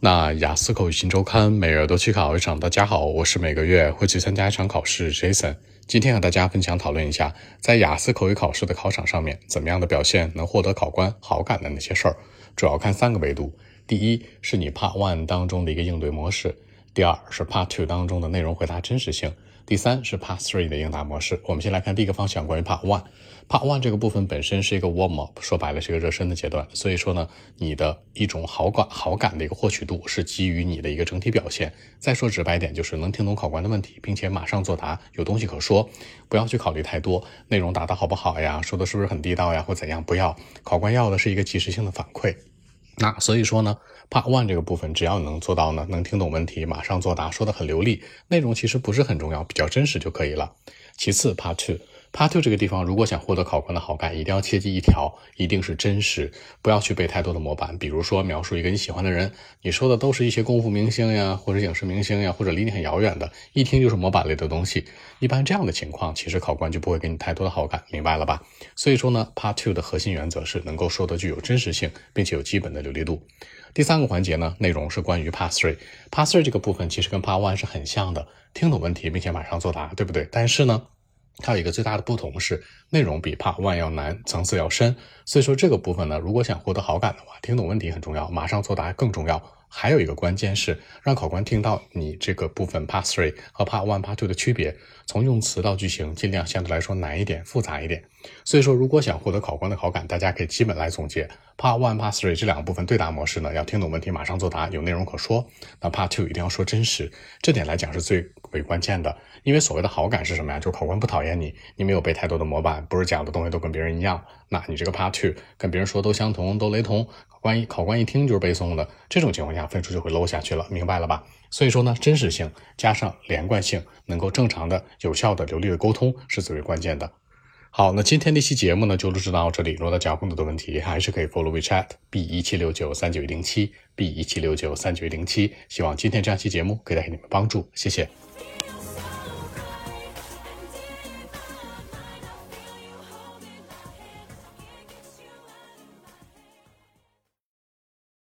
那雅思口语新周刊每日都去考一场。大家好，我是每个月会去参加一场考试 Jason。今天和大家分享讨论一下，在雅思口语考试的考场上面，怎么样的表现能获得考官好感的那些事儿。主要看三个维度：第一是你 Part One 当中的一个应对模式；第二是 Part Two 当中的内容回答真实性；第三是 Part Three 的应答模式。我们先来看第一个方向，关于 Part One。Part One 这个部分本身是一个 warm up，说白了是一个热身的阶段，所以说呢，你的一种好感好感的一个获取度是基于你的一个整体表现。再说直白点，就是能听懂考官的问题，并且马上作答，有东西可说，不要去考虑太多内容答的好不好呀，说的是不是很地道呀，或怎样，不要。考官要的是一个及时性的反馈。那所以说呢，Part One 这个部分，只要能做到呢，能听懂问题，马上作答，说的很流利，内容其实不是很重要，比较真实就可以了。其次，Part Two。Part two 这个地方，如果想获得考官的好感，一定要切记一条，一定是真实，不要去背太多的模板。比如说，描述一个你喜欢的人，你说的都是一些功夫明星呀，或者影视明星呀，或者离你很遥远的，一听就是模板类的东西。一般这样的情况，其实考官就不会给你太多的好感，明白了吧？所以说呢，Part two 的核心原则是能够说的具有真实性，并且有基本的流利度。第三个环节呢，内容是关于 Part three。Part three 这个部分其实跟 Part one 是很像的，听懂问题并且马上作答，对不对？但是呢。它有一个最大的不同是，内容比 Part One 要难，层次要深。所以说这个部分呢，如果想获得好感的话，听懂问题很重要，马上作答更重要。还有一个关键是让考官听到你这个部分 Part Three 和 Part One、Part Two 的区别，从用词到句型，尽量相对来说难一点、复杂一点。所以说，如果想获得考官的好感，大家可以基本来总结：Part One、Part Three 这两个部分对答模式呢，要听懂问题马上作答，有内容可说；那 Part Two 一定要说真实，这点来讲是最为关键的。因为所谓的好感是什么呀？就是考官不讨厌你，你没有背太多的模板，不是讲的东西都跟别人一样，那你这个 Part Two 跟别人说都相同、都雷同。万一考官一听就是背诵的，这种情况下分数就会 low 下去了，明白了吧？所以说呢，真实性加上连贯性，能够正常的、有效的、流利的沟通是最为关键的。好，那今天这期节目呢就录制到这里。如果大家有更多的问题，还是可以 follow WeChat b 一七六九三九一零七 b 一七六九三九一零七。希望今天这样期节目可以带给你们帮助，谢谢。